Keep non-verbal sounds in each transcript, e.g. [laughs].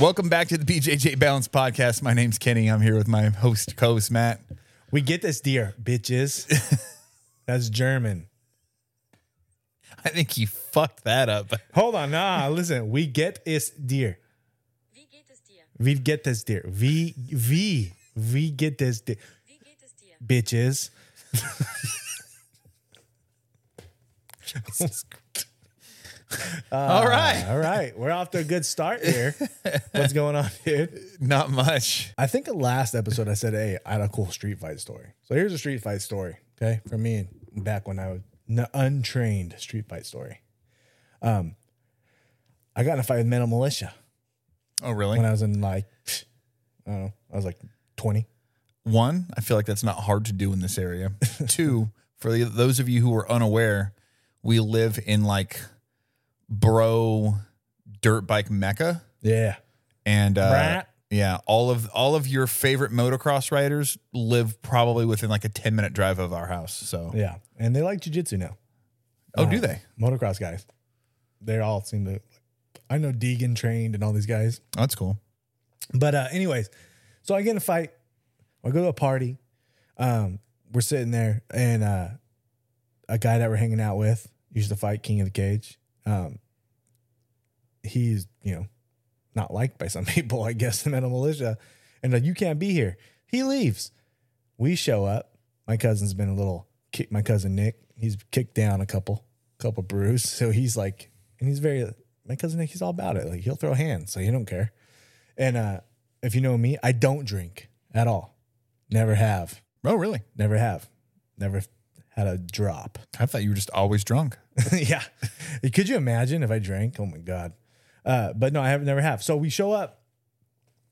Welcome back to the BJJ Balance Podcast. My name's Kenny. I'm here with my host, co-host Matt. We get this deer, bitches. [laughs] That's German. I think you fucked that up. Hold on, nah. Listen, we get is deer. Wie geht es dir? We get this deer. We we we get this deer, Wie geht es dir? bitches. [laughs] [laughs] All right, All right, we're off to a good start here. [laughs] What's going on, dude? not much. I think the last episode I said, "Hey, I had a cool street fight story." So here's a street fight story, okay, from me and back when I was an untrained street fight story. Um, I got in a fight with Metal Mulisha Oh, really? when I was in like, I don't know, I was like twenty. One, I feel like that's not hard to do in this area. [laughs] Two, for the, those of you who are unaware, we live in like bro dirt bike mecca, Yeah, and uh, yeah, all of all of your favorite motocross riders live probably within like a ten minute drive of our house. So, yeah, and they like jujitsu now. oh, Uh, do they? Motocross guys, they all seem to. I know Deegan trained and all these guys. Oh, that's cool. But uh, anyways, so I get in a fight. I go to a party. Um, we're sitting there, and uh, a guy that we're hanging out with used to fight King of the Cage. Um, he's you know not liked by some [laughs] people, I guess, in the Mulisha, and like you can't be here. He leaves. We show up. My cousin's been a little. Kick, my cousin Nick, he's kicked down a couple, couple brews. So he's like, and he's very. My cousin Nick, he's all about it. Like he'll throw hands, so he don't care. And uh, if you know me, I don't drink at all. Never have. Oh, really? Never have. Never had a drop. I thought you were just always drunk. [laughs] yeah. Could you imagine if I drank? Oh my God. Uh, but no, I have never have. So we show up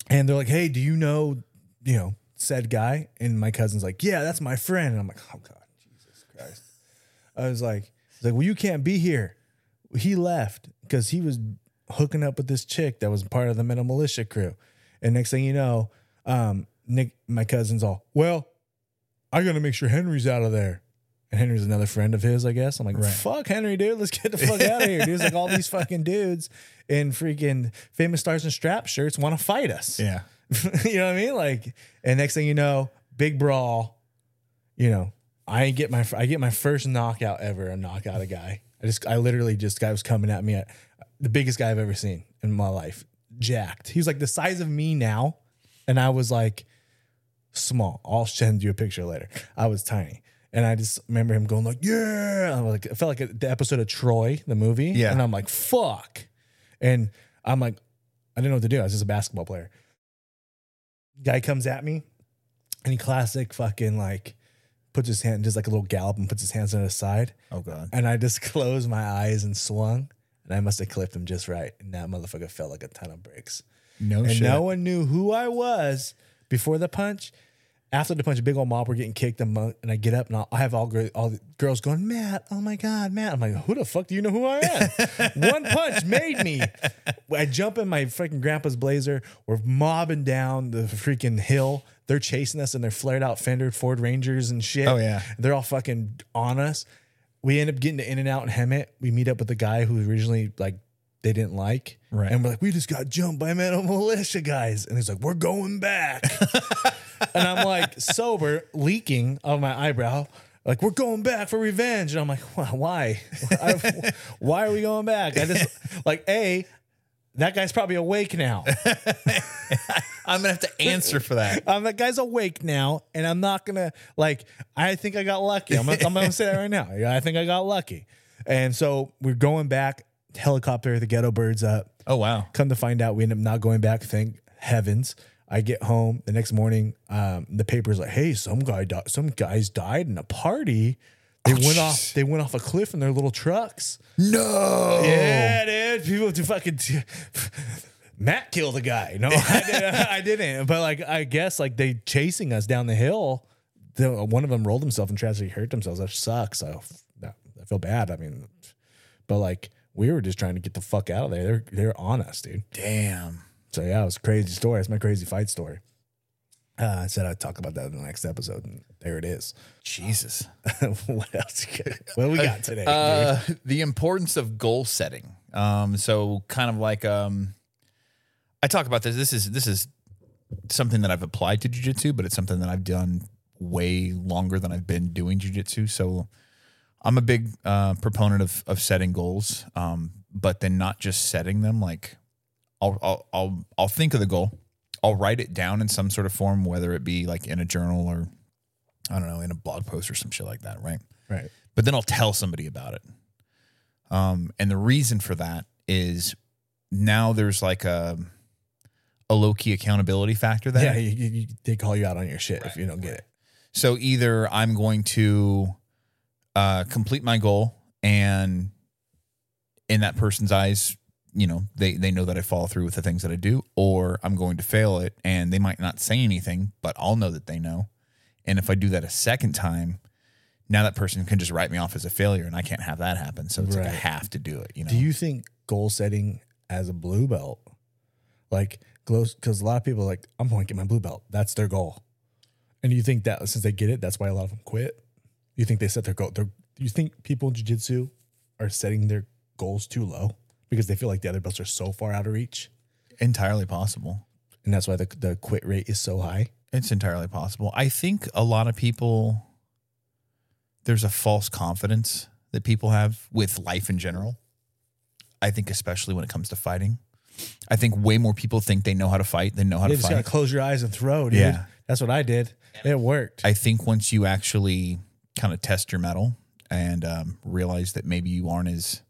and they're like, hey, do you know, you know, said guy? And my cousin's like, yeah, that's my friend. And I'm like, oh God, Jesus Christ. I was like, he's like, well, you can't be here. He left because he was hooking up with this chick that was part of the Metal Mulisha crew. And next thing you know, um, Nick, my cousin's all, well, I got to make sure Henry's out of there. And Henry's another friend of his, I guess. I'm like, Right. fuck Henry, dude. Let's get the fuck out of here. Dude, it's like all these fucking dudes in freaking famous stars and strap shirts want to fight us. Yeah. [laughs] you know what I mean? Like, and next thing you know, big brawl. You know, I get my I get my first knockout ever. A knockout a guy. I just I literally just guy was coming at me at the biggest guy I've ever seen in my life. Jacked. He's like the size of me now, and I was like small. I'll send you a picture later. I was tiny. And I just remember him going like, "Yeah!" I'm like, I felt like the episode of Troy, the movie. Yeah. And I'm like, "Fuck!" And I'm like, I didn't know what to do. I was just a basketball player. Guy comes at me, and he classic fucking like puts his hand, just like a little gallop, and puts his hands on his side. Oh God. And I just [laughs] closed my eyes and swung, and I must have clipped him just right. And that motherfucker felt like a ton of bricks. No and shit. no one knew who I was before the punch. After the punch, a big old mob were getting kicked, and and I get up and I'll, I have all all the girls going, Matt, oh my god, Matt. I'm like, who the fuck do you know who I am? [laughs] One punch made me. I jump in my freaking grandpa's blazer. We're mobbing down the freaking hill. They're chasing us in their flared out Fender Ford Rangers and shit. Oh, yeah. they're all fucking on us. We end up getting to In-N-Out and Hemet. We meet up with the guy who originally like they didn't like. Right. And we're like, we just got jumped by Metal Mulisha guys. And he's like, we're going back. [laughs] and I'm like, sober, leaking of my eyebrow. Like, we're going back for revenge. And I'm like, "Why-? I- why are we going back? I just, [laughs] like, A, that guy's probably awake now. [laughs] I'm gonna have to answer for that. Um, that guy's awake now, and I'm not gonna like. I think I got lucky. I'm gonna, I'm gonna say that right now. Yeah, I think I got lucky. And so we're going back. Helicopter, the ghetto birds up. Oh wow. Come to find out, we end up not going back. Thank heavens. I get home the next morning. Um, the paper's like, "Hey, some guy, di- some guys died in a party. They went jeez. off. They went off a cliff in their little trucks. No. Yeah, dude. People to fucking. [laughs] Matt killed a guy. No, [laughs] I, did, [laughs] I didn't. But like, I guess like they chasing us down the hill. The, one of them rolled himself and tragically hurt themselves. That sucks. I, I feel bad. I mean, but like we were just trying to get the fuck out of there. They're they're on us, dude. Damn. So yeah, it was a crazy story. It's my crazy fight story. Uh, I said I'd talk about that in the next episode, and there it is. Jesus. [laughs] what else? What do we got today? Uh, the importance of goal setting. Um, so kind of like um, I talk about this. This is this is something that I've applied to jujitsu, but it's something that I've done way longer than I've been doing jujitsu. So I'm a big uh, proponent of of setting goals, um, but then not just setting them. Like I'll I'll I'll I'll think of the goal. I'll write it down in some sort of form, whether it be like in a journal or I don't know in a blog post or some shit like that, right? Right. but then I'll tell somebody about it. Um, and the reason for that is now there's like a a low key accountability factor there. Yeah, you, you, they call you out on your shit if you don't get it. So either I'm going to uh, complete my goal, and in that person's eyes, you know, they they know that I follow through with the things that I do, or I'm going to fail it, and they might not say anything, but I'll know that they know. And if I do that a second time, now that person can just write me off as a failure, and I can't have that happen. So it's like I have to do it. You know, Do you think goal setting as a blue belt, like close, because a lot of people are like, I'm going to get my blue belt. That's their goal. And you think that since they get it, that's why a lot of them quit? You think they set their goal? Do you think people in jiu-jitsu are setting their goals too low because they feel like the other belts are so far out of reach? entirely possible. And that's why the, the quit rate is so high? It's entirely possible. I think a lot of people, there's a false confidence that people have with life in general. I think, especially when it comes to fighting, I think way more people think they know how to fight than know how You to just fight. got to close your eyes and throw, dude. Yeah. That's what I did. It worked. I think once you actually kind of test your metal and um, realize that maybe you aren't as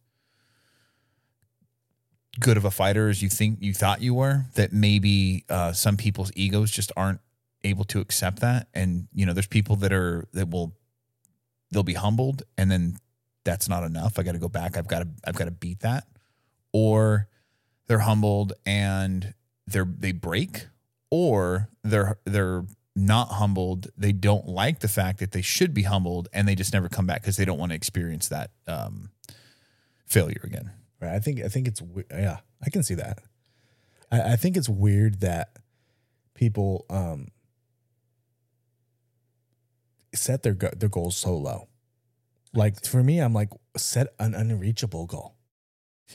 good of a fighter as you think you thought you were, that maybe uh, some people's egos just aren't able to accept that. And you know, there's people that are that will they'll be humbled, and then that's not enough. I got to go back. I've got to I've got to beat that, or they're humbled and they're they break, or they're they're not humbled. They don't like the fact that they should be humbled, and they just never come back because they don't want to experience that um, failure again. Right. I think I think it's yeah. I can see that. I, I think it's weird that people um set their go- their goals so low. Like for me, I'm like set an unreachable goal.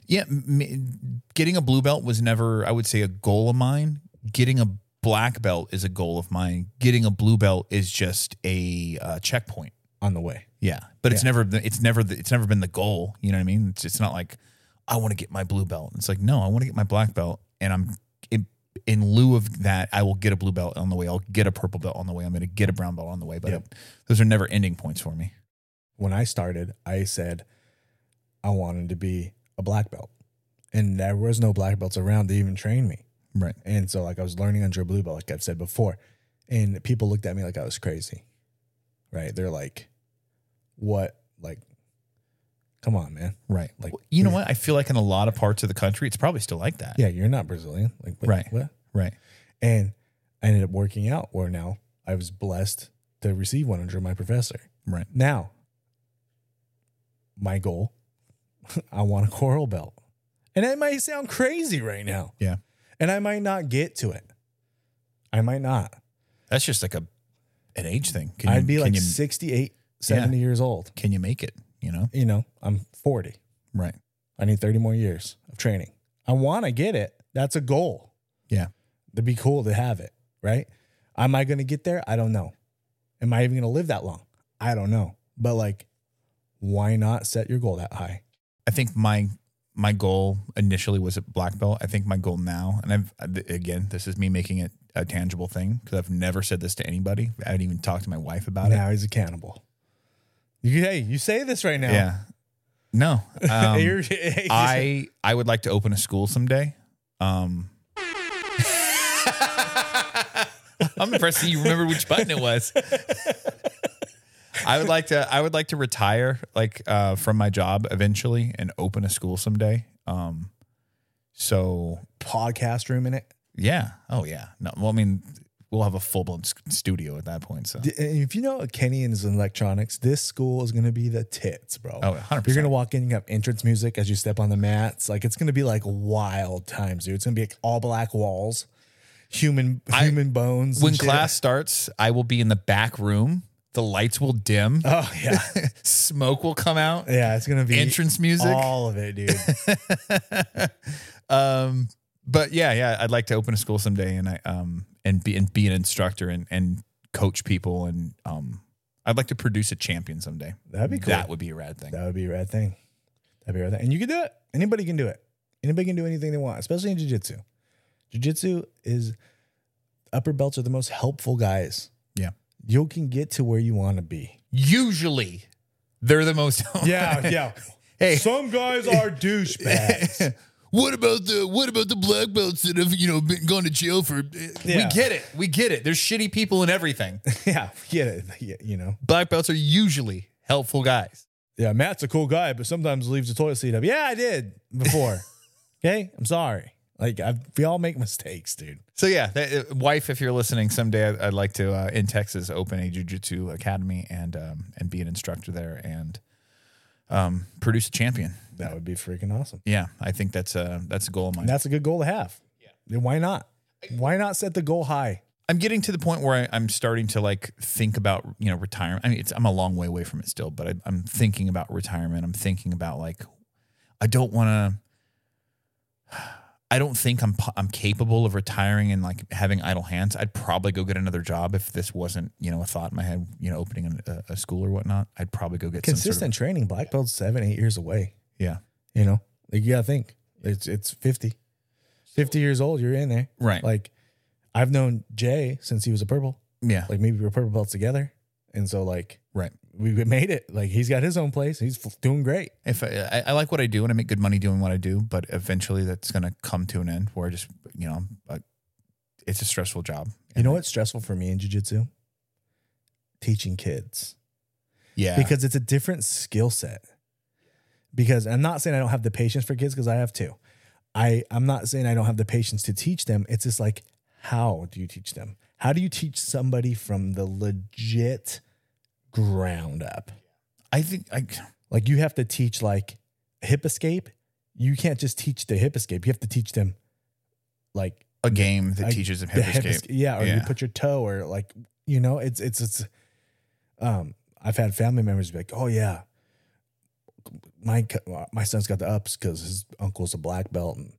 Yeah, getting a blue belt was never, I would say, a goal of mine. Getting a black belt is a goal of mine. Getting a blue belt is just a uh, checkpoint. on the way. Yeah, but it's never, it's never, the, it's never been the goal. You know what I mean? It's, it's not like I want to get my blue belt. It's like no, I want to get my black belt, and I'm in, in lieu of that, I will get a blue belt on the way. I'll get a purple belt on the way. I'm going to get a brown belt on the way. But Yep. those are never ending points for me. When I started, I said I wanted to be a black belt. And there was no black belts around to even train me. Right. And so like I was learning under a blue belt, like I've said before. And people looked at me like I was crazy. Right. They're like, what? Like, come on, man. Right. Like, Like you know what? I feel like in a lot of parts of the country, it's probably still like that. Yeah, you're not Brazilian. Like, what, Right. What? Right. And I ended up working out where now I was blessed to receive one under my professor. Right. Now, my goal, [laughs] I want a coral belt. And it might sound crazy right now. Yeah. And I might not get to it. I might not. That's just like a an age thing. Can I'd be like you, 68, 70 years old. can you make it? You know. You know, I'm 40. Right. I need 30 more years of training. I want to get it. That's a goal. Yeah. It'd be cool to have it, right? Am I going to get there? I don't know. Am I even going to live that long? I don't know. But like, why not set your goal that high? I think my my goal initially was at black belt. I think my goal now, and I've again, this is me making it a tangible thing because I've never said this to anybody. I haven't even talked to my wife about it. now he's accountable. You, hey, you say this right now. Yeah. No. [laughs] Um, [laughs] I I would like to open a school someday. Um, [laughs] I'm impressed that you remember which button it was. I would like to I would like to retire like uh, from my job eventually and open a school someday. Um, so podcast room in it. yeah, oh yeah. No, well, I mean, we'll have a full blown studio at that point. So If you know Kenny and his electronics, this school is going to be the tits, bro. Oh, 100%. You're going to walk in, you have entrance music as you step on the mats. Like it's going to be like wild times, dude. It's going to be like all black walls, human I- human bones. when class starts, I will be in the back room. The lights will dim. Oh yeah, [laughs] Smoke will come out. yeah. It's going to be Entrance music. all of it, dude. [laughs] um but yeah, yeah, I'd like to open a school someday and I um and be and be an instructor and and coach people and um I'd like to produce a champion someday. That'd be cool. That would be a rad thing. That would be a rad thing. That'd be a rad thing. And you can do it. Anybody can do it. Anybody can do anything they want, especially in jiu-jitsu. Jiu-jitsu is upper belts are the most helpful guys. Yeah. You can get to where you want to be. Usually, they're the most. [laughs] yeah. Yeah. Hey. Some guys are [laughs] douchebags. [laughs] What about the what about the black belts that have you know been gone to jail for? Eh, we get it, we get it. There's shitty people in everything. yeah, get it. Yeah, you know. Black belts are usually helpful guys. Yeah, Matt's a cool guy, but sometimes leaves the toilet seat up. Yeah, I did before. okay, I'm sorry. Like I, we all make mistakes, dude. So yeah, that, uh, wife, if you're listening someday, I'd, I'd like to uh, in Texas open a jujitsu academy and um, and be an instructor there and um, produce a champion. That would be freaking awesome. Yeah, I think that's a that's a goal of mine. That's a good goal to have. Yeah. Then why not? Why not set the goal high? I'm getting to the point where I, I'm starting to like think about you know retirement. I mean, it's, I'm a long way away from it still, but I, I'm thinking about retirement. I'm thinking about like I don't want to. I don't think I'm I'm capable of retiring and like having idle hands. I'd probably go get another job if this wasn't you know a thought in my head. You know, opening a, a school or whatnot. I'd probably go get some Consistent sort of, training, black belt's seven, eight years away. yeah, You know, like you gotta think it's it's 50. 50 years old, you're in there. right, Like I've known Jay since he was a purple. yeah, Like maybe we were purple belts together. And so like. We made it. Like he's got his own place. He's f- doing great. if I, I, I like what I do and I make good money doing what I do, but eventually that's going to come to an end where I just, you know, uh, it's a stressful job. You know what's stressful for me in jiu-jitsu? Teaching kids. Yeah. because it's a different skill set. Because I'm not saying I don't have the patience for kids because I have two. I I'm not saying I don't have the patience to teach them. It's just like how do you teach them? How do you teach somebody from the legit ground up? I think I, Like you have to teach like hip escape. You can't just teach the hip escape. You have to teach them like a game that teaches them the hip hip escape. esca- Yeah, or you put your toe or like you know, it's it's it's um I've had family members be like, "Oh yeah, my my son's got the ups because his uncle's a black belt and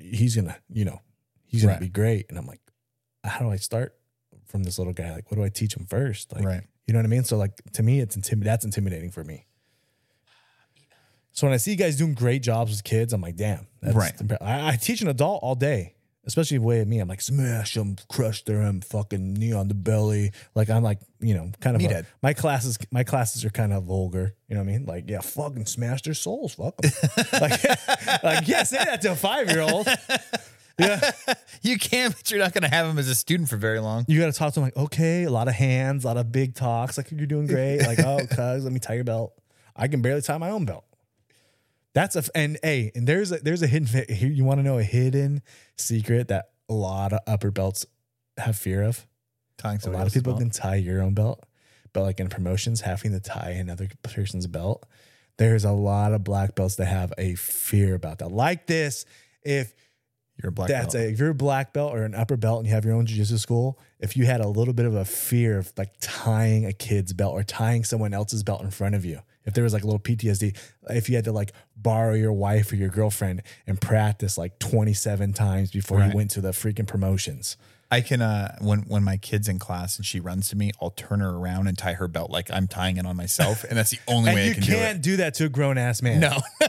he's gonna, you know, he's gonna Right. be great." And I'm like, "How do I start from this little guy? Like, what do I teach him first? Like, Right. You know what I mean? So like to me, it's intim- that's intimidating for me. So when I see you guys doing great jobs with kids, I'm like, damn, that's Right. I, I teach an adult all day, especially the way of me. I'm like, smash them, crush them, um, fucking knee on the belly. Like I'm like, you know, kind of a- my classes. My classes are kind of vulgar. You know what I mean? Like, yeah, fucking smash their souls, fuck 'em. [laughs] like, [laughs] like, yeah, say that to a five year old. Yeah, [laughs] You can, but you're not going to have him as a student for very long. you got to talk to him like, okay, a lot of hands, a lot of big talks. Like, you're doing great. Like, oh, [laughs] cuz, let me tie your belt. I can barely tie my own belt. That's a and hey, and there's a there's a hidden here. You want to know a hidden secret that a lot of upper belts have fear of. Tying A lot of people belt. can tie your own belt, but like in promotions, having to tie another person's belt, there's a lot of black belts that have a fear about that. Like this, if You're a black that's belt. a if you're a black belt or an upper belt and you have your own jiu-jitsu school, if you had a little bit of a fear of like tying a kid's belt or tying someone else's belt in front of you, if there was like a little PTSD, if you had to like borrow your wife or your girlfriend and practice like 27 times before Right. you went to the freaking promotions. I can uh when when my kid's in class and she runs to me, I'll turn her around and tie her belt like I'm tying it on myself, and that's the only way you I can do can't do, that to a grown ass man. No, [laughs]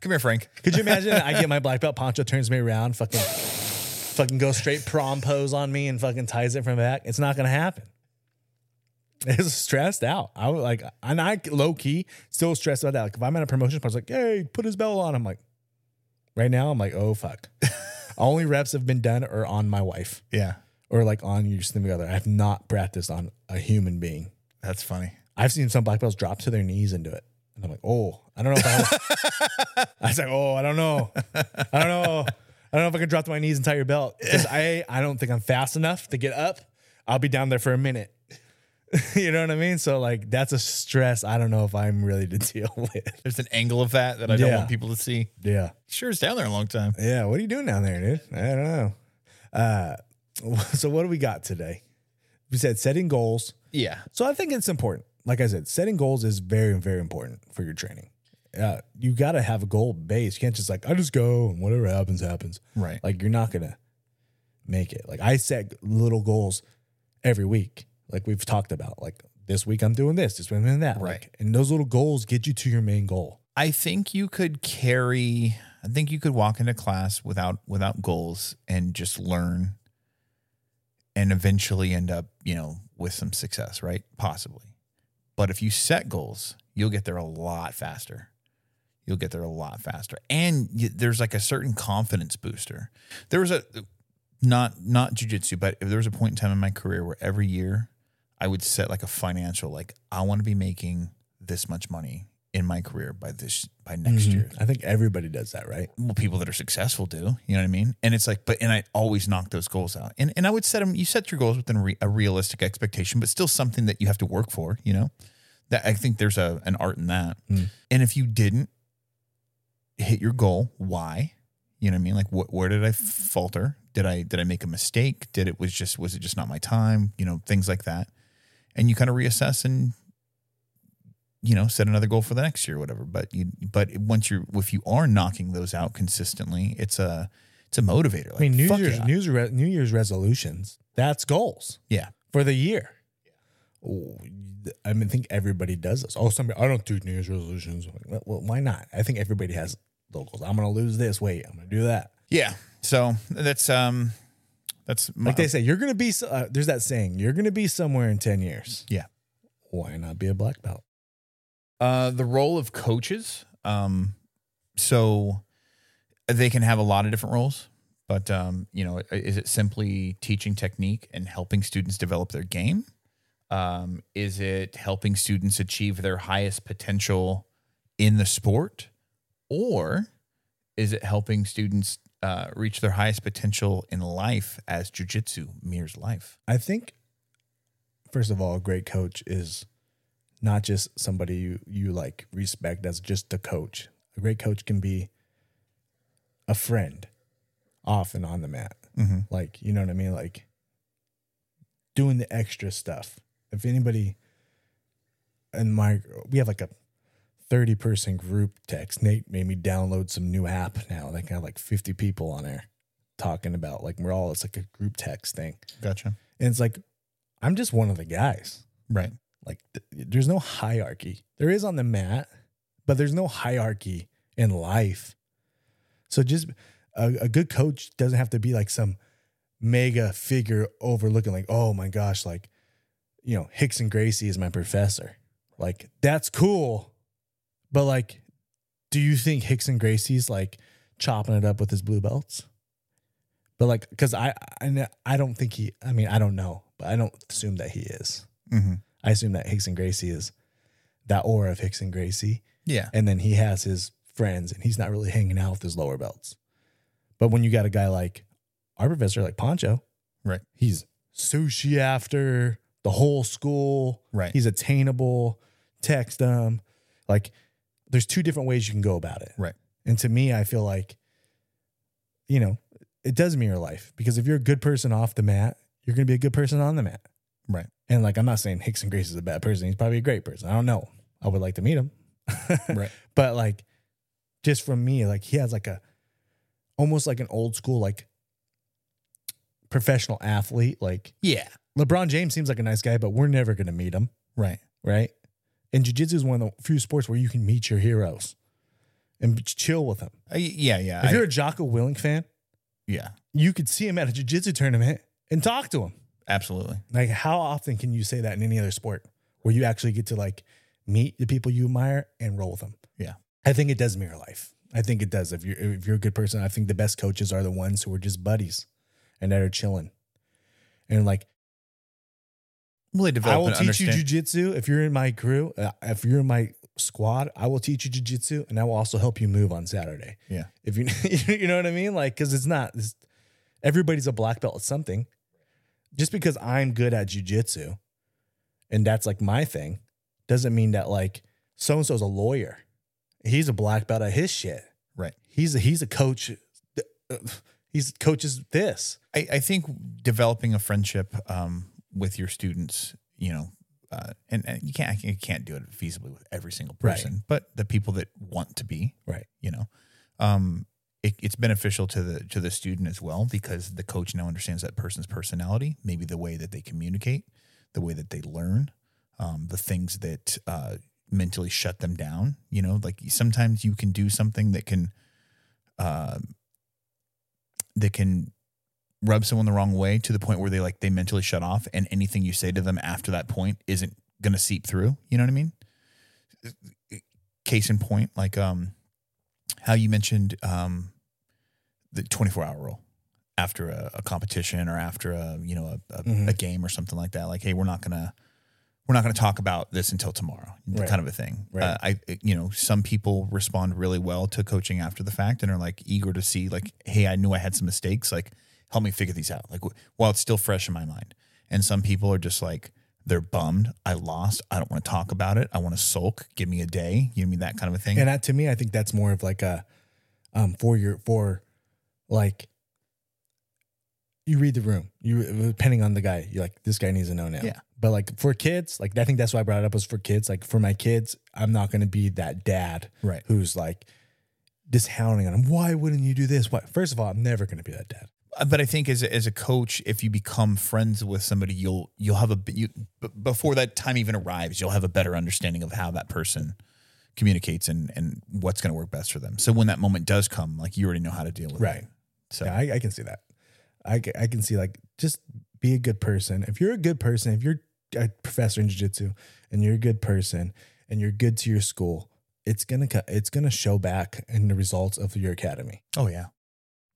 come here, Frank. Could you imagine? I get my [laughs] black belt, Poncho turns me around, fucking, fucking go straight prom pose on me and fucking ties it from back. It's not gonna happen. It's stressed out. I was like, and I low key still stressed about that. Like if I'm at a promotion, I was like, "Hey, put his belt on." I'm like, right now, I'm like, "Oh fuck." [laughs] Only reps have been done are on my wife Yeah, or like on your significant other. I have not practiced on a human being. that's funny. I've seen some black belts drop to their knees and do it. And I'm like, oh, I don't know if I, [laughs] I was like, oh, I don't know. I don't know. I don't know if I can drop to my knees and tie your belt. Because I, I don't think I'm fast enough to get up. I'll be down there for a minute. [laughs] you know what I mean? So like that's a stress I don't know if I'm really to [laughs] deal with. There's an angle of that that I don't Yeah. want people to see. Yeah. Sure, it's down there a long time. Yeah. What are you doing down there, dude? I don't know. Uh, [laughs] so what do we got today? We said setting goals. Yeah, So I think it's important. Like I said, setting goals is very, very important for your training. uh, you got to have a goal base. You can't just like I just go and whatever happens happens. Right. Like you're not gonna make it. Like I set little goals every week. Like we've talked about. Like this week I'm doing this. This week I'm doing that. Right. Like, and those little goals get you to your main goal. I think you could carry. I think you could walk into class without without goals and just learn, and eventually end up, you know, with some success. Right? Possibly. But if you set goals, you'll get there a lot faster. You'll get there a lot faster, and y there's like a certain confidence booster. There was a not not jujitsu, but there was a point in time in my career where every year I would set like a financial, like I want to be making this much money in my career by this by next year. I think everybody does that, right? Well, people that are successful do, you know what I mean? And it's like, but and I always knock those goals out. And and I would set them. You set your goals within a, re, a realistic expectation, but still something that you have to work for. You know, that I think there's a an art in that. Mm. And if you didn't hit your goal, why? You know what I mean? Like, wh- where did I falter? Did I did I make a mistake? Did it was just was it just not my time? You know, things like that. And you kind of reassess and you know set another goal for the next year or whatever but you but once you're if you are knocking those out consistently it's a it's a motivator like, I mean, New Year's yeah. New, Year's re- New Year's resolutions. That's goals yeah for the year. Oh, I mean, I think everybody does this. Oh, somebody I don't do New Year's resolutions. Well, well, why not? I think everybody has goals. I'm going to lose this. Wait, I'm going to do that. yeah so that's um that's my, Like they say, you're going to be. Uh, there's that saying, you're going to be somewhere in ten years. Yeah. Why not be a black belt? Uh, the role of coaches. Um, so they can have a lot of different roles, but um, you know, is it simply teaching technique and helping students develop their game? Um, is it helping students achieve their highest potential in the sport, or is it helping students uh, reach their highest potential in life as jujitsu mirrors life? I think, first of all, a great coach is not just somebody you, you like respect as just a coach. A great coach can be a friend off and on the mat. Mm-hmm. Like, you know what I mean? Like doing the extra stuff. If anybody in my, we have like a 30 person group text. Nate made me download some new app now. They have like 50 people on there talking about like, we're all, it's like a group text thing. Gotcha. And it's like, I'm just one of the guys. Right. Like, th- there's no hierarchy. There is on the mat, but there's no hierarchy in life. So just a, a good coach doesn't have to be like some mega figure overlooking, like, oh my gosh, like, you know, Rickson Gracie is my professor. Like, that's cool. But like, do you think Rickson Gracie's like chopping it up with his blue belts? But like, because I, I I don't think he. I mean, I don't know, but I don't assume that he is. Mm-hmm. I assume that Rickson Gracie is that aura of Rickson Gracie, Yeah. and then he has his friends, and he's not really hanging out with his lower belts. But when you got a guy like our professor, like Poncho, Right. he's sushi after the whole school. Right. He's attainable. Text him. Like, there's two different ways you can go about it. Right. And to me, I feel like, you know, it does mirror life because if you're a good person off the mat, you're going to be a good person on the mat. Right. And like, I'm not saying Rickson Gracie is a bad person. He's probably a great person. I don't know. I would like to meet him. [laughs] Right. But like, just from me, like, he has like a almost like an old school, like professional athlete. Like, Yeah. LeBron James seems like a nice guy, but we're never going to meet him. Right. Right. And jiu jitsu is one of the few sports where you can meet your heroes and chill with them. Uh, yeah. Yeah. If I- you're a Jocko Willink fan, yeah. you could see him at a jiu jitsu tournament and talk to him. Absolutely. Like, how often can you say that in any other sport where you actually get to like meet the people you admire and roll with them? Yeah. I think it does mirror life. I think it does. If you're if you're a good person, I think the best coaches are the ones who are just buddies and that are chilling. And like, They develop I will teach you jujitsu if you're in my crew. Uh, if you're in my squad, I will teach you jujitsu, and I will also help you move on Saturday. Yeah. If you [laughs] you know what I mean, like because it's not it's, everybody's a black belt at something. Just because I'm good at jujitsu, and that's like my thing, doesn't mean that like so and so's a lawyer. He's a black belt at his shit. Right. He's a he's a coach. uh, He's coaches this. I, I think developing a friendship um, with your students, you know, uh, and, and you can't you can't do it feasibly with every single Right. person, but the people that want to be Right. you know um it, it's beneficial to the to the student as well because the coach now understands that person's personality maybe the way that they communicate the way that they learn um, the things that uh, mentally shut them down you know like sometimes you can do something that can uh, that can rub someone the wrong way to the point where they like they mentally shut off and anything you say to them after that point isn't going to seep through you know what i mean case in point like um how you mentioned um the 24 hour rule after a, a competition or after a you know a, a, Mhm. a game or something like that like hey we're not gonna we're not gonna talk about this until tomorrow Right. kind of a thing Right. uh, i you know some people respond really well to coaching after the fact and are like eager to see like hey i knew i had some mistakes like help me figure these out like while it's still fresh in my mind and some people are just like they're bummed i lost i don't want to talk about it i want to sulk give me a day you know what I mean that kind of a thing And that, to me, I think that's more of like a um for your for like you read the room. You depending on the guy, you're like, this guy needs to know now. Yeah. But like for kids, like I think that's why I brought it up was for kids. Like for my kids, I'm not gonna be that dad right who's like just hounding on him. Why wouldn't you do this? Why? First of all, I'm never gonna be that dad. But I think as a, as a coach, if you become friends with somebody, you'll you'll have a you b- before that time even arrives, you'll have a better understanding of how that person communicates and and what's going to work best for them. So when that moment does come, like you already know how to deal with Right. it. So Yeah, I, I can see that. I, I can see like just be a good person. If you're a good person, if you're a professor in jiu-jitsu and you're a good person and you're good to your school, it's gonna it's gonna show back in the results of your academy oh yeah,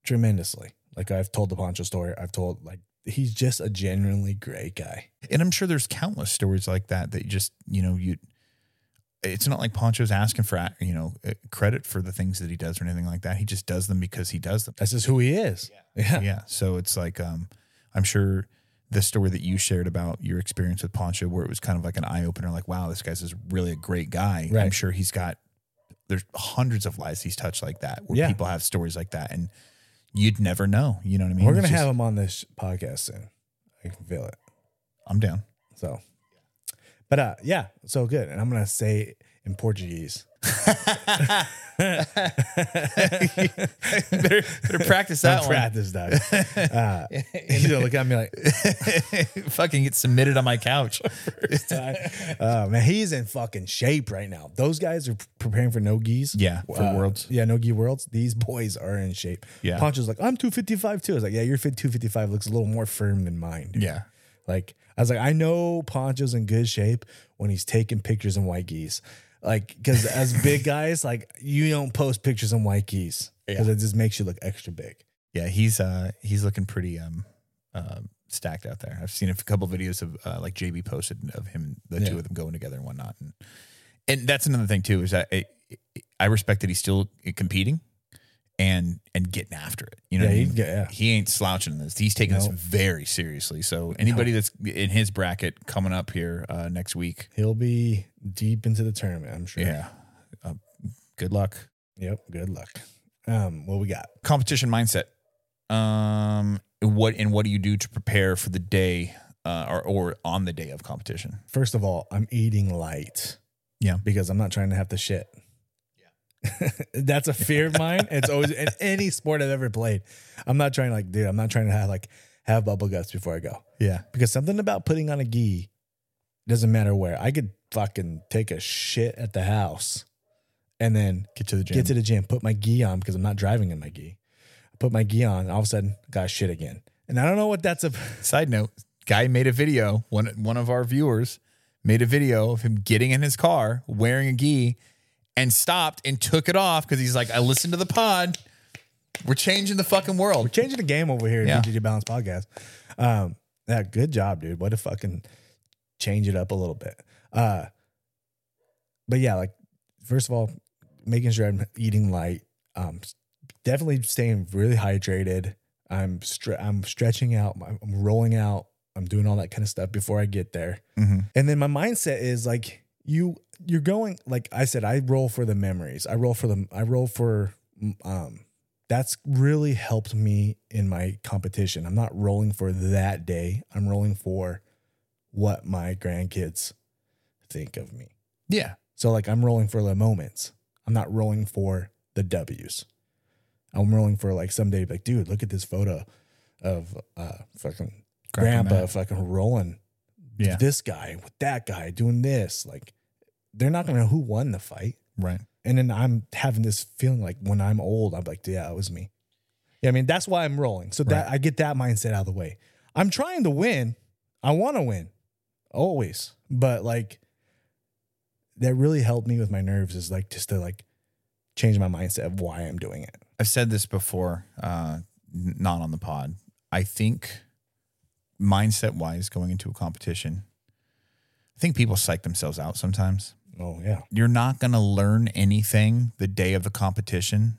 tremendously. Like I've told the Poncho story. I've told like he's just a genuinely great guy. and I'm sure there's countless stories like that that you just you know you. It's not like Poncho's asking for you know uh, credit for the things that he does or anything like that. He just does them because he does them. That's just who he is. Yeah. yeah. So it's like um, I'm sure the story that you shared about your experience with Poncho, where it was kind of like an eye opener, like wow, this guy's is really a great guy. I'm sure he's got there's hundreds of lives he's touched like that, where Yeah. people have stories like that, and you'd never know. You know what I mean? We're gonna It's just- have him on this podcast soon. I can feel it. I'm down. So, but uh, yeah, so good. And I'm gonna say in Portuguese. [laughs] [laughs] better, better practice that Don't one. practice that. [laughs] Uh, he's gonna look at me like, Fucking get submitted on my couch. oh man, he's in fucking shape right now. Those guys are preparing for no gis. Yeah, for Uh, Worlds. Yeah, no gi worlds. These boys are in shape. Yeah. Poncho's like, I'm 255 too. I was like, yeah, your fit 255 looks a little more firm than mine. dude." Yeah. Like I was like, I know Poncho's in good shape when he's taking pictures in white gis. Like, because as big [laughs] guys, like you don't post pictures in white gis because it just makes you look extra big. Yeah, he's uh he's looking pretty um uh, stacked out there. I've seen a couple videos of uh, like JB posted of him, the Yeah. two of them going together and whatnot, and and that's another thing too is that I, I respect that he's still competing and and getting after it. You know, Yeah, I he- mean? yeah. he ain't slouching this. He's taking this very seriously. So anybody that's in his bracket coming up here uh, next week, He'll be deep into the tournament, I'm sure. yeah, uh, good luck. Yep. Good luck. Um, what we got? competition mindset. Um, what and what do you do to prepare for the day, uh, or or on the day of competition? First of all, I'm eating light. Yeah. Because I'm not trying to have to shit. [laughs] That's a fear of mine. It's always in any sport I've ever played. I'm not trying to like, dude, I'm not trying to have like have bubble guts before I go. Yeah, Because something about putting on a gi doesn't matter where. I could fucking take a shit at the house and then get to the gym. get to the gym, put my gi on because I'm not driving in my gi. I put my gi on, and all of a sudden, got shit again. And I don't know what that's a [laughs] Side note: Guy made a video. One one of our viewers made a video of him getting in his car wearing a gi and stopped and took it off because he's like, I listened to the pod. We're changing the fucking world. We're changing the game over here Yeah. at BJJ Balance Podcast. Um, yeah, good job, dude. Way to fucking change it up a little bit. Uh, but yeah, like first of all, making sure I'm eating light. Um, definitely staying really hydrated. I'm stre- I'm stretching out. I'm I'm rolling out. I'm doing all that kind of stuff before I get there. Mhm. And then my mindset is like you you're going like I said I roll for the memories. I roll for the I roll for um that's really helped me in my competition. I'm not rolling for that day. I'm rolling for what my grandkids think of me. Yeah, So like I'm rolling for the moments. I'm not rolling for the W's. I'm rolling for like someday, like, dude, look at this photo of uh fucking Grandpa grandpa fucking rolling Yeah. this guy with that guy doing this. Like, they're not gonna know who won the fight. Right. And then I'm having this feeling like when I'm old, I'm like, yeah, it was me. Yeah, I mean, that's why I'm rolling. So that Right. I get that mindset out of the way. I'm trying to win. I want to win. Always. But like that really helped me with my nerves is like just to like change my mindset of why I'm doing it. I've said this before, uh, not on the pod. I think mindset wise, going into a competition, I think people psych themselves out sometimes. Oh yeah. You're not going to learn anything the day of the competition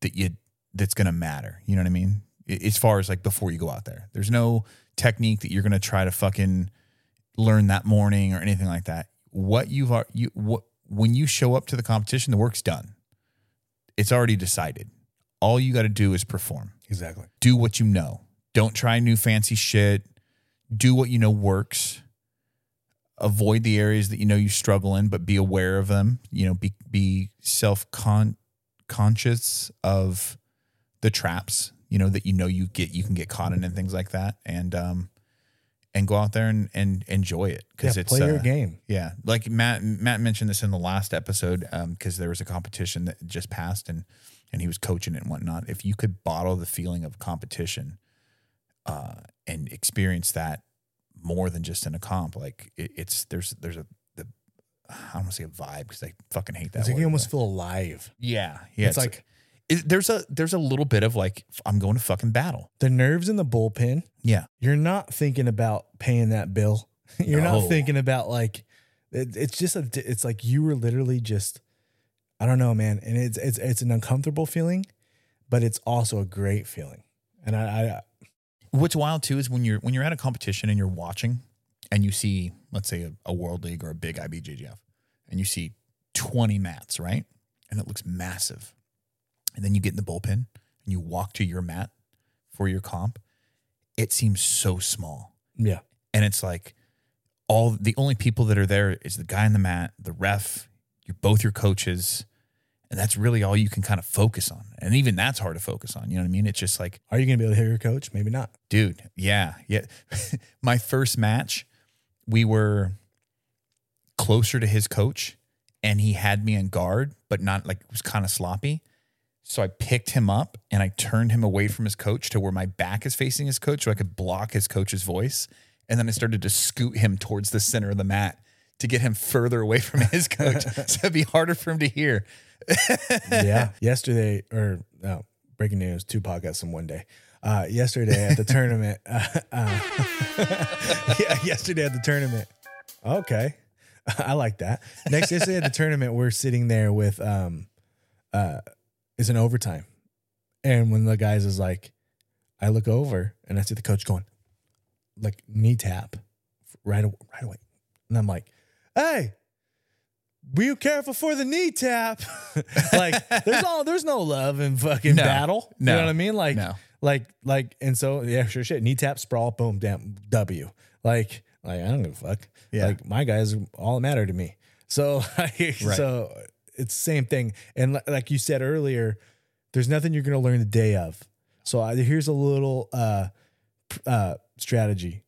that you that's going to matter. You know what I mean? As far as like before you go out there, there's no technique that you're going to try to fucking learn that morning or anything like that. What you've you what when you show up to the competition, the work's done. It's already decided. All you got to do is perform. Exactly. Do what you know. Don't try new fancy shit. Do what you know works. Avoid the areas that you know you struggle in, but be aware of them. You know, be be self con conscious of the traps. You know that you know you get you can get caught in and things like that, and um, and go out there and and enjoy it because Yeah, it's play your uh, game. yeah, like Matt Matt mentioned this in the last episode because there was a competition that just passed and and he was coaching it and whatnot. If you could bottle the feeling of competition, uh, and experience that more than just in a comp, like it, it's there's there's a the I don't want to say a vibe because I fucking hate that. It's like word, you almost feel alive. yeah, yeah. it's like it, there's a there's a little bit of like I'm going to fucking battle. the nerves in the bullpen. Yeah, You're not thinking about paying that bill. [laughs] You're No. not thinking about like it, it's just a it's like you were literally just I don't know, man. And it's it's it's an uncomfortable feeling, but it's also a great feeling. And I, I What's wild too is when you're when you're at a competition and you're watching and you see, let's say, a, a world league or a big IBJJF, and you see 20 mats, right? And it looks massive. And then you get in the bullpen and you walk to your mat for your comp. It seems so small. yeah. And it's like all the only people that are there is the guy in the mat, the ref, you're both your coaches. And that's really all you can kind of focus on. And even that's hard to focus on. You know what I mean? It's just like, Are you gonna be able to hear your coach? Maybe not. dude yeah yeah [laughs] my first match we were closer to his coach and he had me in guard but not like it was kind of sloppy so i picked him up and i turned him away from his coach to where my back is facing his coach so i could block his coach's voice and then i started to scoot him towards the center of the mat to get him further away from his coach [laughs] so it'd be harder for him to hear yeah. [laughs] yesterday, or no, breaking news, two podcasts in one day. Uh, yesterday at the [laughs] tournament, [laughs] uh, uh, yeah, yesterday at the tournament. Okay, I like that. Next, yesterday at the tournament, we're sitting there with um, uh, it's an overtime, and when the guys is like, I look over and I see the coach going, like knee tap, right, right away, and I'm like, hey be careful for the knee tap. [laughs] like [laughs] there's all there's no love in fucking No. battle. You know what I mean? Like No. like like and so yeah, sure shit. Knee tap, sprawl, boom, damn W. Like like I don't give a fuck. Yeah. Like my guys are all that matter to me. So [laughs] so it's the same thing. And li- like you said earlier, there's nothing you're gonna learn the day of. So I, here's a little uh p- uh strategy.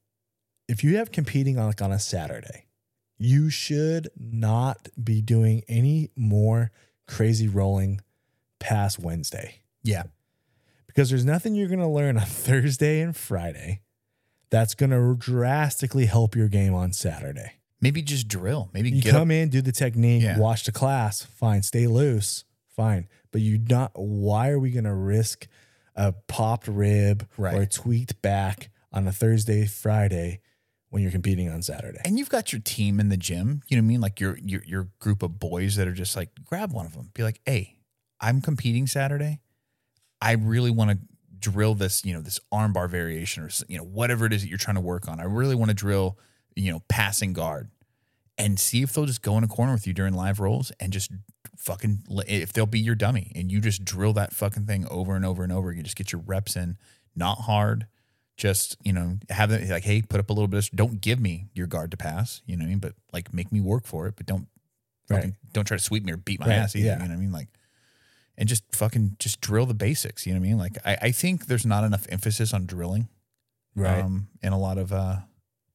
If you have competing on like on a Saturday, you should not be doing any more crazy rolling past Wednesday yeah because there's nothing you're going to learn on [laughs] Thursday and Friday that's going to drastically help your game on Saturday. maybe just drill maybe You get up come in, do the technique, Yeah. watch the class, fine, stay loose, fine. But you not why are we going to risk a popped rib or a tweaked back on a Thursday, Friday when you're competing on Saturday? and you've got your team in the gym. You know what I mean? Like your your your group of boys that are just like grab one of them, be like, "Hey, I'm competing Saturday. I really want to drill this, you know, this armbar variation or you know whatever it is that you're trying to work on. I really want to drill, you know, passing guard, and see if they'll just go in a corner with you during live rolls and just fucking if they'll be your dummy and you just drill that fucking thing over and over and over. You just get your reps in, not hard just you know have them like hey put up a little bit of don't give me your guard to pass you know what i mean but like make me work for it but don't Fucking Right. Don't try to sweep me or beat my Right, ass either. yeah. You know what I mean? Like, and just fucking just drill the basics. You know what I mean? Like, I, I think there's not enough emphasis on drilling, Right. Um, in a lot of uh,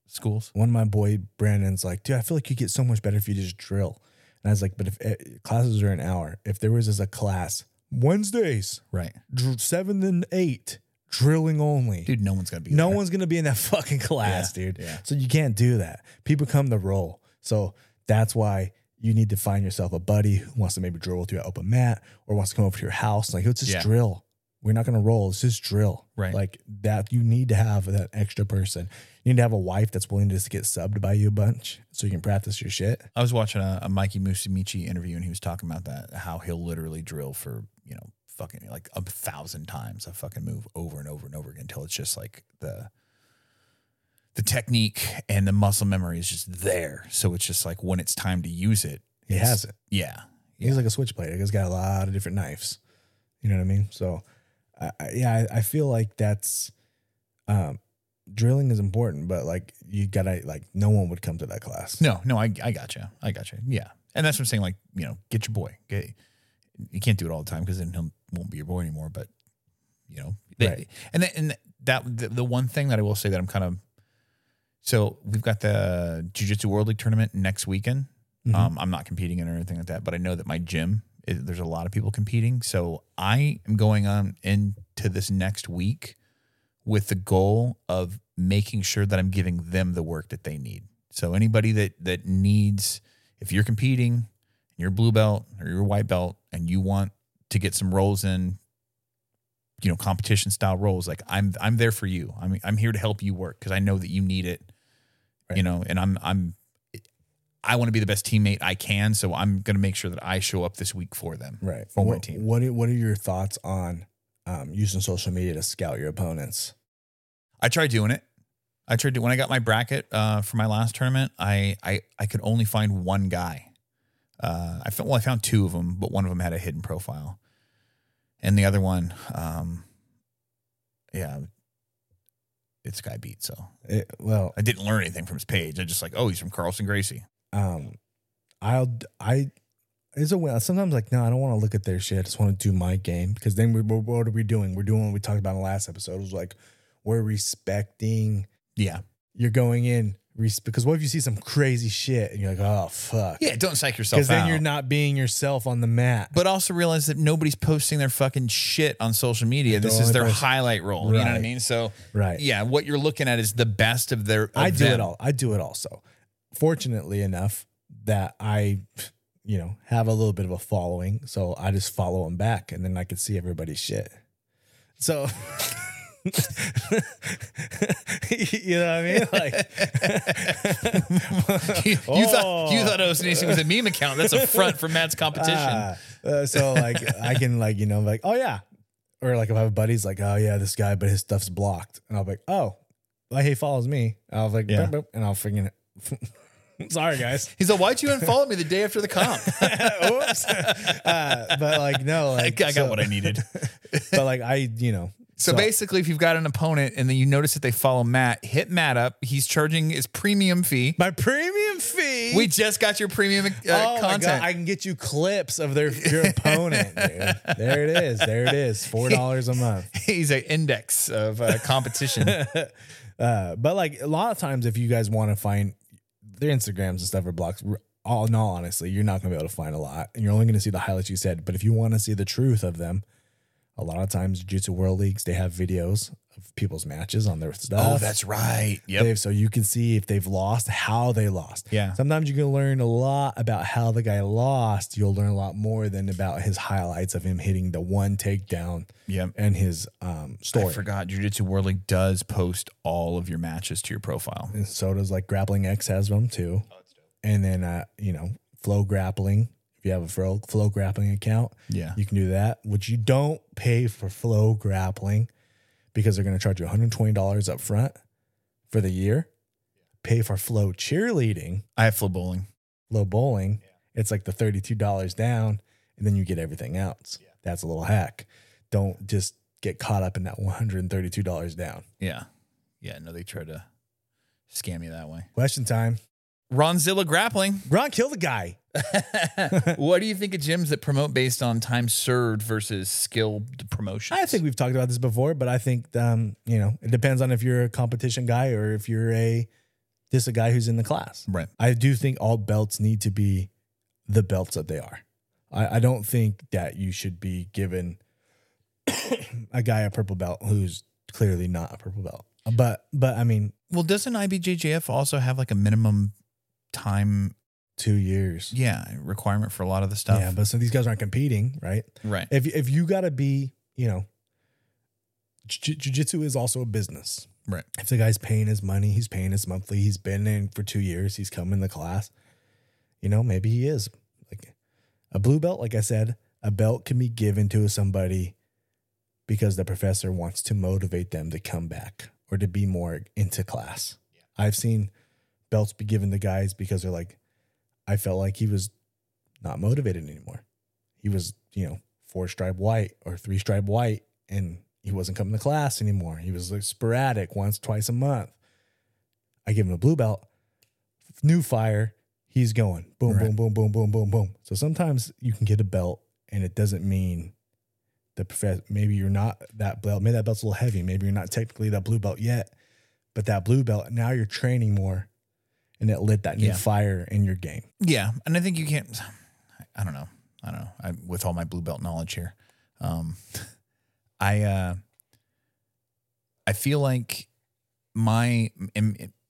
schools. One of my boy Brandon's like, dude, I feel like you get so much better if you just drill. And I was like, but if eh, classes are an hour, if there was as a class Wednesdays, Right, seven and eight, drilling only. dude. No one's gonna be. no there. one's gonna be in that [laughs] fucking class, Yeah, dude. yeah. So you can't do that. People come to roll. So that's why you need to find yourself a buddy who wants to maybe drill with you at open mat or wants to come over to your house. Like, let's just Yeah. drill. We're not gonna roll. Let's just drill. Right. Like that. You need to have that extra person. You need to have a wife that's willing to just get subbed by you a bunch so you can practice your shit. I was watching a, a Mikey Musumeci interview and he was talking about that how he'll literally drill for you know fucking like a thousand times a fucking move over and over and over again until it's just like the the technique and the muscle memory is just there. So it's just like when it's time to use it, He has it. Yeah, He's like a switchblade. He's got a lot of different knives. You know what I mean? So, I, I, yeah, I, I feel like that's um, drilling is important, but like you gotta like no one would come to that class. No, no, I I got you. I got you. Yeah, and that's what I'm saying. Like you know, get your boy. Get, you can't do it all the time because then he won't be your boy anymore. But you know, they- Right. and that, and that the, the one thing that I will say that I'm kind of so we've got the Jiu Jitsu World League tournament next weekend. Mhm. Um, I'm not competing in or anything like that, but I know that my gym is, there's a lot of people competing. So I am going on into this next week with the goal of making sure that I'm giving them the work that they need. So anybody that that needs, if you're competing, you're blue belt or you're white belt, and you want to get some roles in, you know, competition style roles, like I'm I'm there for you. I'm I'm here to help you work because I know that you need it. You know, and I'm I'm I want to be the best teammate I can, so I'm going to make sure that I show up this week for them. right. For my what, team. What are, What are your thoughts on um, using social media to scout your opponents? I tried doing it. I tried to when I got my bracket uh, for my last tournament. I I I could only find one guy. Uh, I found well, I found two of them, but one of them had a hidden profile, and the other one, um, yeah, it's guy beat. So It, well, I didn't learn anything from his page. I just like, oh, he's from Carlson Gracie. um, I'll I. It's a way. Sometimes like no, I don't want to look at their shit. I just want to do my game because then we what are we doing? We're doing what we talked about in the last episode. It was like we're respecting. Yeah, You're going in because what if you see some crazy shit and you're like, oh fuck, yeah. Don't psych yourself because then you're not being yourself on the mat. but also realize that nobody's posting their fucking shit on social media. This is their post- highlight role. You know what I mean? So right. yeah, what you're looking at is the best of their. Of I do them. it all. I do it also. Fortunately enough that I, you know, have a little bit of a following, so I just follow them back, and then I can see everybody's shit. So, [laughs] [laughs] you know what I mean? Like, you, [laughs] you thought you [laughs] thought OCDC was a meme account. That's a front for Matt's competition. Ah, uh, so like I can like you know like oh yeah, or like if I have buddies like oh yeah this guy but his stuff's blocked, and I'll be like oh, like he follows me. I'll be like Yeah. boop, boop, and I'll freaking. It. Sorry guys. He's like, "Why'd you unfollow me the day after the comp?" Oops. Uh, but like no, like, I got so- what I needed. But like I, you know, So, basically, if you've got an opponent and then you notice that they follow Matt, hit Matt up. He's charging his premium fee. my premium fee. We just got your premium uh, oh content. I can get you clips of their your opponent, dude. [laughs] There it is. There it is. Four dollars a month. [laughs] He's an index of uh, competition. [laughs] Uh, but like a lot of times, if you guys want to find their Instagrams and stuff are blocked, all in all, honestly, you're not gonna be able to find a lot, and you're only gonna see the highlights you said. But if you want to see the truth of them, a lot of times, Jiu-Jitsu World Leagues they have videos of people's matches on their stuff. oh, that's right. Yep. They've- so you can see if they've lost, how they lost. Yeah. Sometimes you can learn a lot about how the guy lost. You'll learn a lot more than about his highlights of him hitting the one takedown Yep. and his um, story. I forgot. Jiu Jitsu World League does post all of your matches to your profile. And so does like Grappling X has them too. Oh, And then, uh, you know, Flow Grappling. If you have a Flow, Flow Grappling account, Yeah. you can do that, which you don't pay for Flow Grappling because they're going to charge you $120 up front for the year. Pay for Flow Cheerleading. I have flow bowling. low bowling, it's like the $32 down and then you get everything else. Yeah. That's a little hack. Don't just get caught up in that $132 down. Yeah. Yeah. No, they try to scam you that way. Question time. Ronzilla Grappling. Ron, kill the guy. [laughs] what do you think of gyms that promote based on time served versus skilled promotion? I think we've talked about this before, but I think um, you know it depends on if you're a competition guy or if you're a just a guy who's in the class. Right. I do think all belts need to be the belts that they are. I, I don't think that you should be given [coughs] a guy a purple belt who's clearly not a purple belt. But but I mean, Well, doesn't IBJJF also have like a minimum time, two years. yeah, requirement for a lot of the stuff? Yeah, but so these guys aren't competing, right? right. If if you got to be, you know, jiu- jiu-jitsu is also a business. Right. If the guy's paying his money, he's paying his monthly. He's been in for two years. He's come in the class. You know, maybe he is like a blue belt. Like I said, a belt can be given to somebody because the professor wants to motivate them to come back or to be more into class. I've seen belts be given to guys because they're like, I felt like he was not motivated anymore. He was, you know, four stripe white or three stripe white, and he wasn't coming to class anymore. He was like sporadic once, twice a month. I give him a blue belt, new fire. He's going boom, Right. boom, boom, boom, boom, boom, boom. So sometimes you can get a belt, and it doesn't mean the professor. Maybe you're not that belt. Maybe that belt's a little heavy. Maybe you're not technically that blue belt yet, but that blue belt now you're training more, and it lit that new Yeah. fire in your game. Yeah, and I think you can't. I don't know. I don't know. I, with all my blue belt knowledge here, um, [laughs] I uh, I feel like my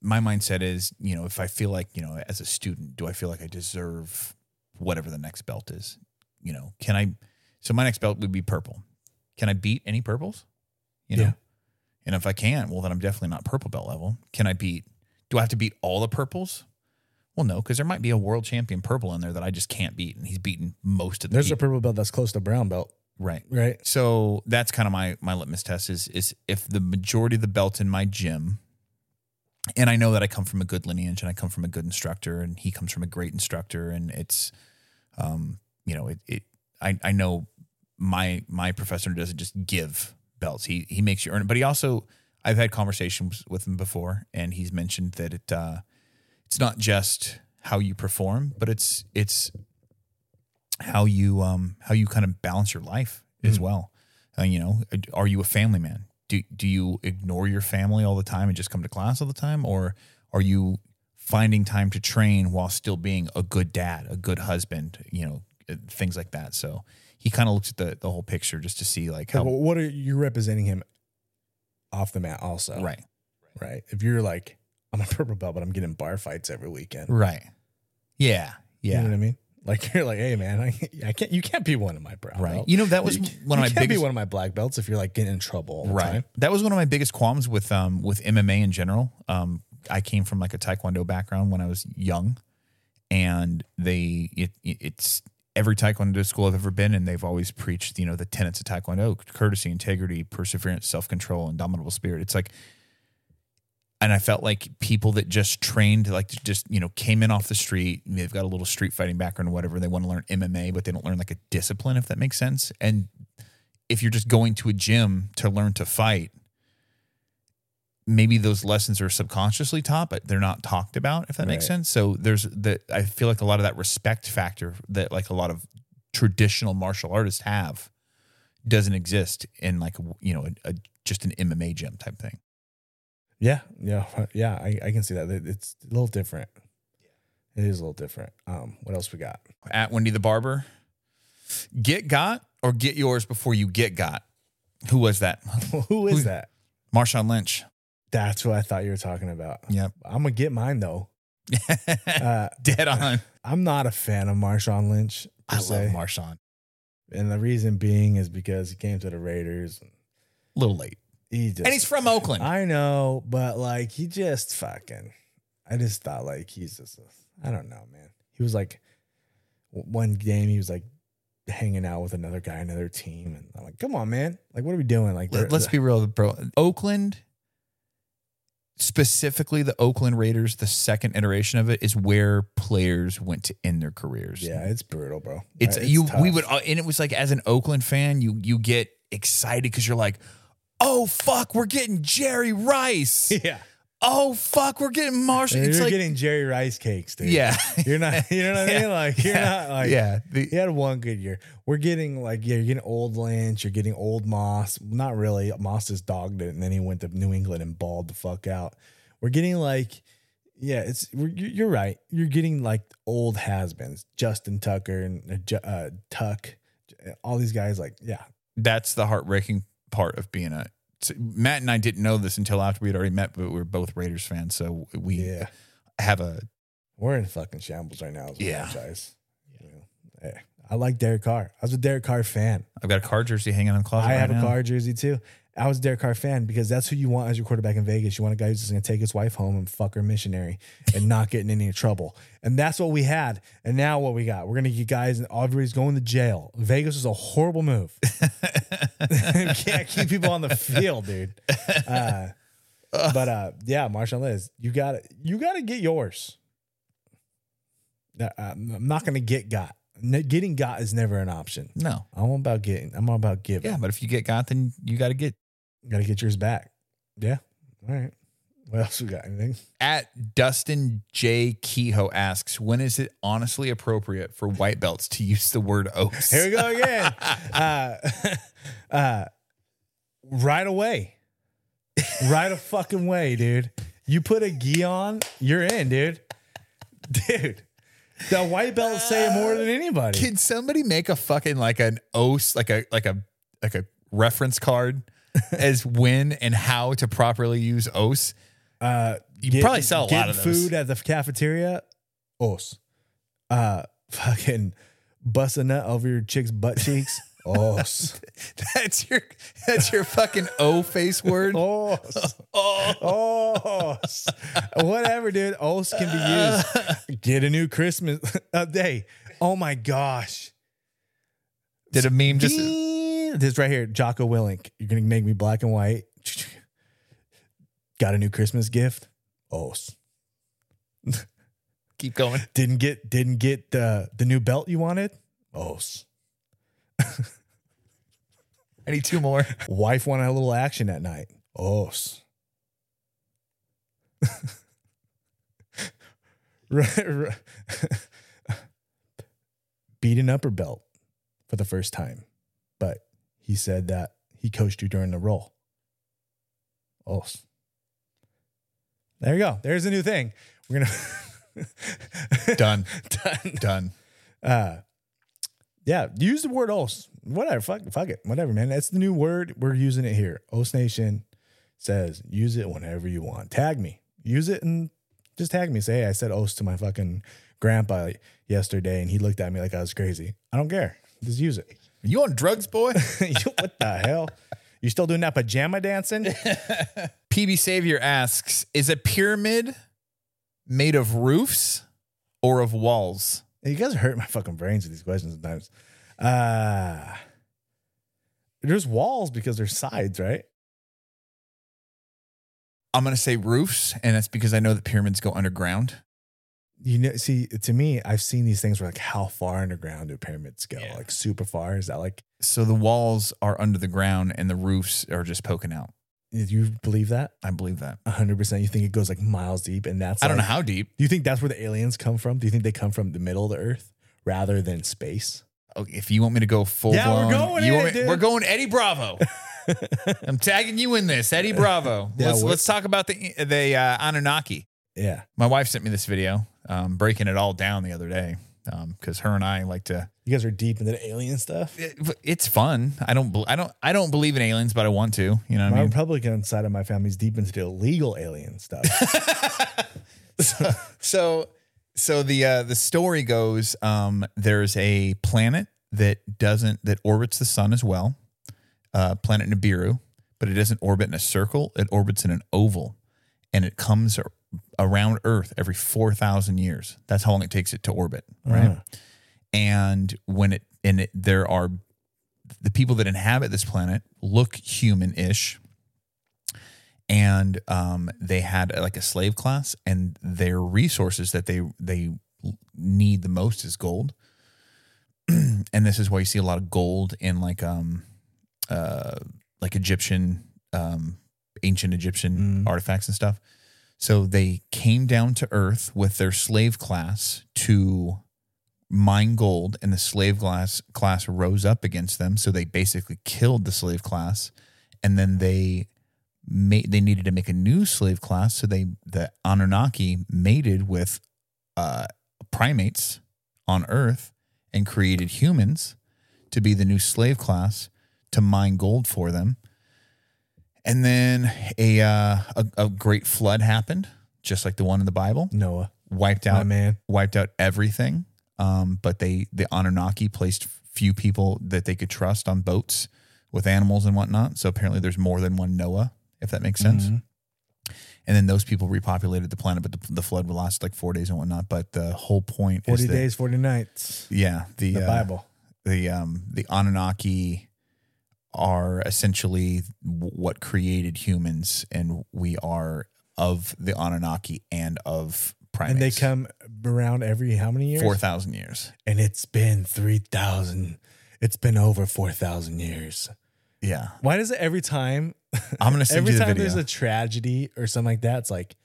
my mindset is, you know, if I feel like, you know, as a student, do I feel like I deserve whatever the next belt is? You know, can I? So my next belt would be purple. Can I beat any purples? You know, Yeah. and if I can't, well, then I'm definitely not purple belt level. Can I beat? Do I have to beat all the purples? Well, no, because there might be a world champion purple in there that I just can't beat, and he's beaten most of the. There's a purple belt that's close to brown belt, right. right? So that's kind of my my litmus test is is if the majority of the belts in my gym, and I know that I come from a good lineage and I come from a good instructor, and he comes from a great instructor, and it's, um, you know, it it I I know my my professor doesn't just give belts; he he makes you earn it, but he also I've had conversations with him before, and he's mentioned that it uh, it's not just how you perform, but it's it's how you um how you kind of balance your life as well. Uh, you know, are you a family man? Do do you ignore your family all the time and just come to class all the time, or are you finding time to train while still being a good dad, a good husband? You know, uh, things like that. So he kind of looks at the the whole picture just to see like how what are you representing him off the mat also? right, Right. If you're like, I'm a [laughs] purple belt, but I'm getting bar fights every weekend. right, yeah, Yeah. You know what I mean? Like [laughs] you're like, hey man, I, I can't you can't be one of my brown Right. You know, that was You- one of my can't biggest be one of my black belts if you're like getting in trouble right time. that was one of my biggest qualms with um with mma in general um i came from like a taekwondo background when i was young and they it, it- it's every taekwondo school i've ever been in they've always preached you know the tenets of taekwondo courtesy integrity perseverance self-control indomitable spirit it's like and I felt like people that just trained, like just you know, came in off the street. They've got a little street fighting background or whatever. They want to learn MMA, but they don't learn like a discipline, if that makes sense. And if you're just going to a gym to learn to fight, maybe those lessons are subconsciously taught, but they're not talked about, if that makes sense. So there's that I feel like a lot of that respect factor that like a lot of traditional martial artists have doesn't exist in like you know a, a just an MMA gym type thing. Yeah, yeah, [laughs] yeah. I, I can see that. It's a little different. It is a little different. Um, what else we got? At Wendy the Barber, get got or get yours before you get got. Who was that? [laughs] Who is Who- that? Marshawn Lynch. That's what I thought you were talking about. Yep. I'm gonna get mine though. [laughs] Uh, Dead on. I'm not a fan of Marshawn Lynch I love se, Marshawn. and the reason being is because he came to the Raiders. A little late. He just, And he's from Oakland. I know, but like he just fucking. I just thought like he's just. I don't know, man. He was like, one game he was like hanging out with another guy, another team, and I'm like, come on, man. Like, what are we doing? Like, Let- Let's be real, bro. Oakland, specifically the Oakland Raiders, the second iteration of it is where players went to end their careers. Yeah, it's brutal, bro. It's, Uh, you. We would, uh, and it was like as an Oakland fan, you you get excited because you're like, oh fuck, we're getting Jerry Rice. [laughs] Yeah. Oh fuck, we're getting Marshall. You're like getting Jerry Rice cakes, dude. yeah, [laughs] You're not, you know what I mean? [laughs] Like, you're not like, yeah. The- He had one good year. We're getting like, yeah, you're getting old Lynch, you're getting old Moss. Not really. Moss just dogged it, and then he went to New England and balled the fuck out. We're getting like, yeah, it's we're, you- you're right. You're getting like old has-beens, Justin Tucker and uh, uh, Tuck, all these guys. Like, yeah, that's the heartbreaking part of being a. Matt and I didn't know this until after we had already met, but we are both Raiders fans, so we yeah, have a we're in fucking shambles right now as a Yeah. franchise. Hey, I like Derek Carr. I was a Derek Carr fan. I've got a Carr jersey hanging on the closet. I right have a now. Carr jersey too. I was a Derek Carr fan because that's who you want as your quarterback in Vegas. You want a guy who's just going to take his wife home and fuck her missionary and not get in any trouble. And that's what we had. And now what we got? We're going to get guys and everybody's going to jail. Vegas was a horrible move. you [laughs] [laughs] can't keep people on the field, dude. Uh, but uh, yeah, Marshawn Liz, you got to you got to get yours. I'm not going to get got. Getting got is never an option. No, I'm all about getting. I'm all about giving. yeah, but if you get got, then you got to get Got to get yours back. Yeah. All right. What else we got? Anything? At Dustin J. Kehoe asks, when is it honestly appropriate for white belts to use the word os? Here we go again. [laughs] uh, [laughs] uh, right away. Right a fucking way, dude. You put a gi on, you're in, dude. Dude. The white belts say it more than anybody. Can somebody make a fucking like an oath, like a like a like a reference card [laughs] as when and how to properly use os. Uh, You probably sell a lot of those. food at the cafeteria. Os. Uh, [laughs] fucking bust a nut over your chick's butt cheeks. Os. [laughs] That's your that's your fucking O face word. Os. Oh, Os. Whatever, dude. Os can be used. Get a new Christmas day. Oh my gosh. did a meme just. [laughs] This right here, Jocko Willink. You're gonna make me black and white. [laughs] Got a new Christmas gift. Oh, [laughs] keep going? Didn't get didn't get the the new belt you wanted. Oh, I need two more. Wife wanted a little action at night. Oh. Right, right. Beat an upper belt for the first time, but he said that he coached you during the role. Os. There you go. There's a new thing. We're gonna [laughs] Done. done. Done. Uh, yeah, use the word os. Whatever, fuck, fuck it, whatever, man. That's the new word. We're using it here. Os Nation says use it whenever you want. Tag me, use it, and just tag me. Say, hey, I said os to my fucking grandpa yesterday, and he looked at me like I was crazy. I don't care. Just use it. You on drugs, boy? [laughs] What the hell? You still doing that pajama dancing? [laughs] PB Savior asks, is a pyramid made of roofs or of walls? You guys hurt my fucking brains with these questions sometimes. Uh there's walls because there's sides, right? I'm gonna say roofs, and that's because I know that pyramids go underground. You know, see, to me, I've seen these things where like how far underground do pyramids go? Yeah. Like super far? Is that like So the walls are under the ground and the roofs are just poking out. you believe that? I believe that. hundred percent. You think it goes like miles deep and that's I don't know how deep. Do you think that's where the aliens come from? Do you think they come from the middle of the earth rather than space? Oh, If you want me to go full Yeah, we're going you in it, me- dude. we're going Eddie Bravo. [laughs] I'm tagging you in this, Eddie Bravo. Yeah, let's let's talk about the the uh, Anunnaki. Yeah. My wife sent me this video, um, breaking it all down the other day, because her and I like to. You guys are deep into the alien stuff. it- it's fun. I don't. I don't. I don't believe in aliens, but I want to. You know what My I mean? Republican side of my family's deep into the illegal alien stuff. [laughs] so so the uh the story goes um there's a planet that doesn't that orbits the sun as well uh planet nibiru but it doesn't orbit in a circle it orbits in an oval and it comes around earth every 4000 years. That's how long it takes it to orbit right? Uh-huh. and when it and it there are the people that inhabit this planet look human-ish. And um, they had uh, like a slave class and their resources that they they need the most is gold. [clears throat] And this is why you see a lot of gold in like um uh like egyptian um ancient egyptian artifacts and stuff So they came down to Earth with their slave class to mine gold, and the slave class class rose up against them. So they basically killed the slave class, and then they made they needed to make a new slave class. So they the Anunnaki mated with uh, primates on Earth and created humans to be the new slave class to mine gold for them. And then a uh, a, a great flood happened, just like the one in the Bible Noah, wiped out man. wiped out everything. Um, but they the Anunnaki placed few people that they could trust on boats with animals and whatnot. So apparently there's more than one Noah, if that makes sense. Mhm. And then those people repopulated the planet, but the, the flood would last like four days and whatnot. But the whole point Forty is that, days, forty nights. yeah, the, The uh, Bible. the um the Anunnaki are essentially what created humans, and we are of the Anunnaki and of primates. And they come around every how many years? four thousand years. And it's been three thousand. It's been over four thousand years. Yeah, Why does it every time? I'm gonna [laughs] every the time video. there's a tragedy or something like that, it's like,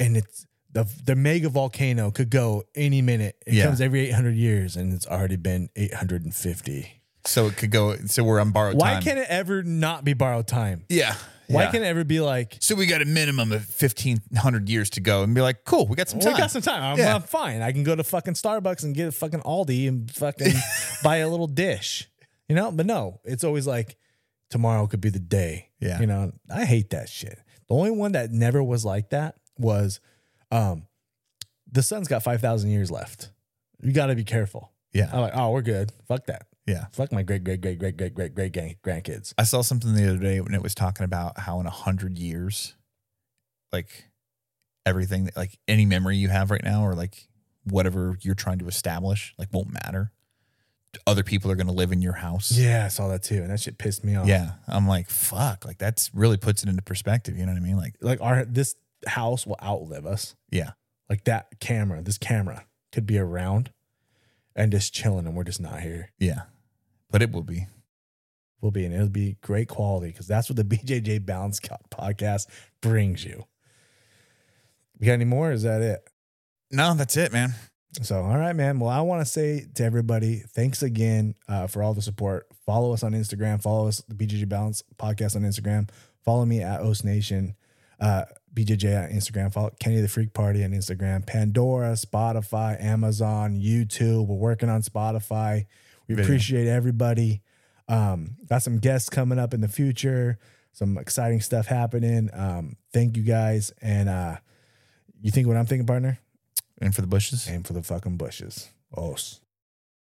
and it's the the mega volcano could go any minute. It Yeah. comes every 800 years, and it's already been 850. So it could go. So we're on borrowed time. Why time. can't it ever not be borrowed time? yeah. Why yeah. can't it ever be like, So we got a minimum of fifteen hundred years to go, and be like, cool, we got some time. we got some time. I'm, Yeah. I'm fine. I can go to fucking Starbucks and get a fucking Aldi and fucking [laughs] buy a little dish, you know? But no, it's always like tomorrow could be the day. Yeah. You know, I hate that shit. The only one that never was like that was um the sun's got 5,000 years left. You got to be careful. yeah, I'm like, oh, we're good. Fuck that. Yeah. Fuck my great, great, great, great, great, great, great grandkids. I saw something the other day when it was talking about how in a hundred years, like everything, like any memory you have right now, or like whatever you're trying to establish, like won't matter. Other people are going to live in your house. Yeah, I saw that too. And that shit pissed me off. Yeah. I'm like, fuck. Like that's really puts it into perspective. You know what I mean? Like, Like our, this house will outlive us. yeah, like that camera, this camera could be around and just chilling, and we're just not here. yeah. But it will be. We'll be, and it'll be great quality because that's what the [laughs] BJJ Balance Co- podcast brings you. We got any more? Is that it? No, that's it, man. So, all right, man. Well, I want to say to everybody, thanks again uh, for all the support. Follow us on Instagram. Follow us, the BJJ Balance podcast on Instagram. Follow me at Os Nation, uh, BJJ on Instagram. Follow Kenny the Freak Party on Instagram. Pandora, Spotify, Amazon, YouTube. We're working on Spotify. We Video. appreciate everybody. Um, got some guests coming up in the future. Some exciting stuff happening. Um, thank you guys. And uh, you think what I'm thinking, partner? And for the bushes. Aim for the fucking bushes. Os.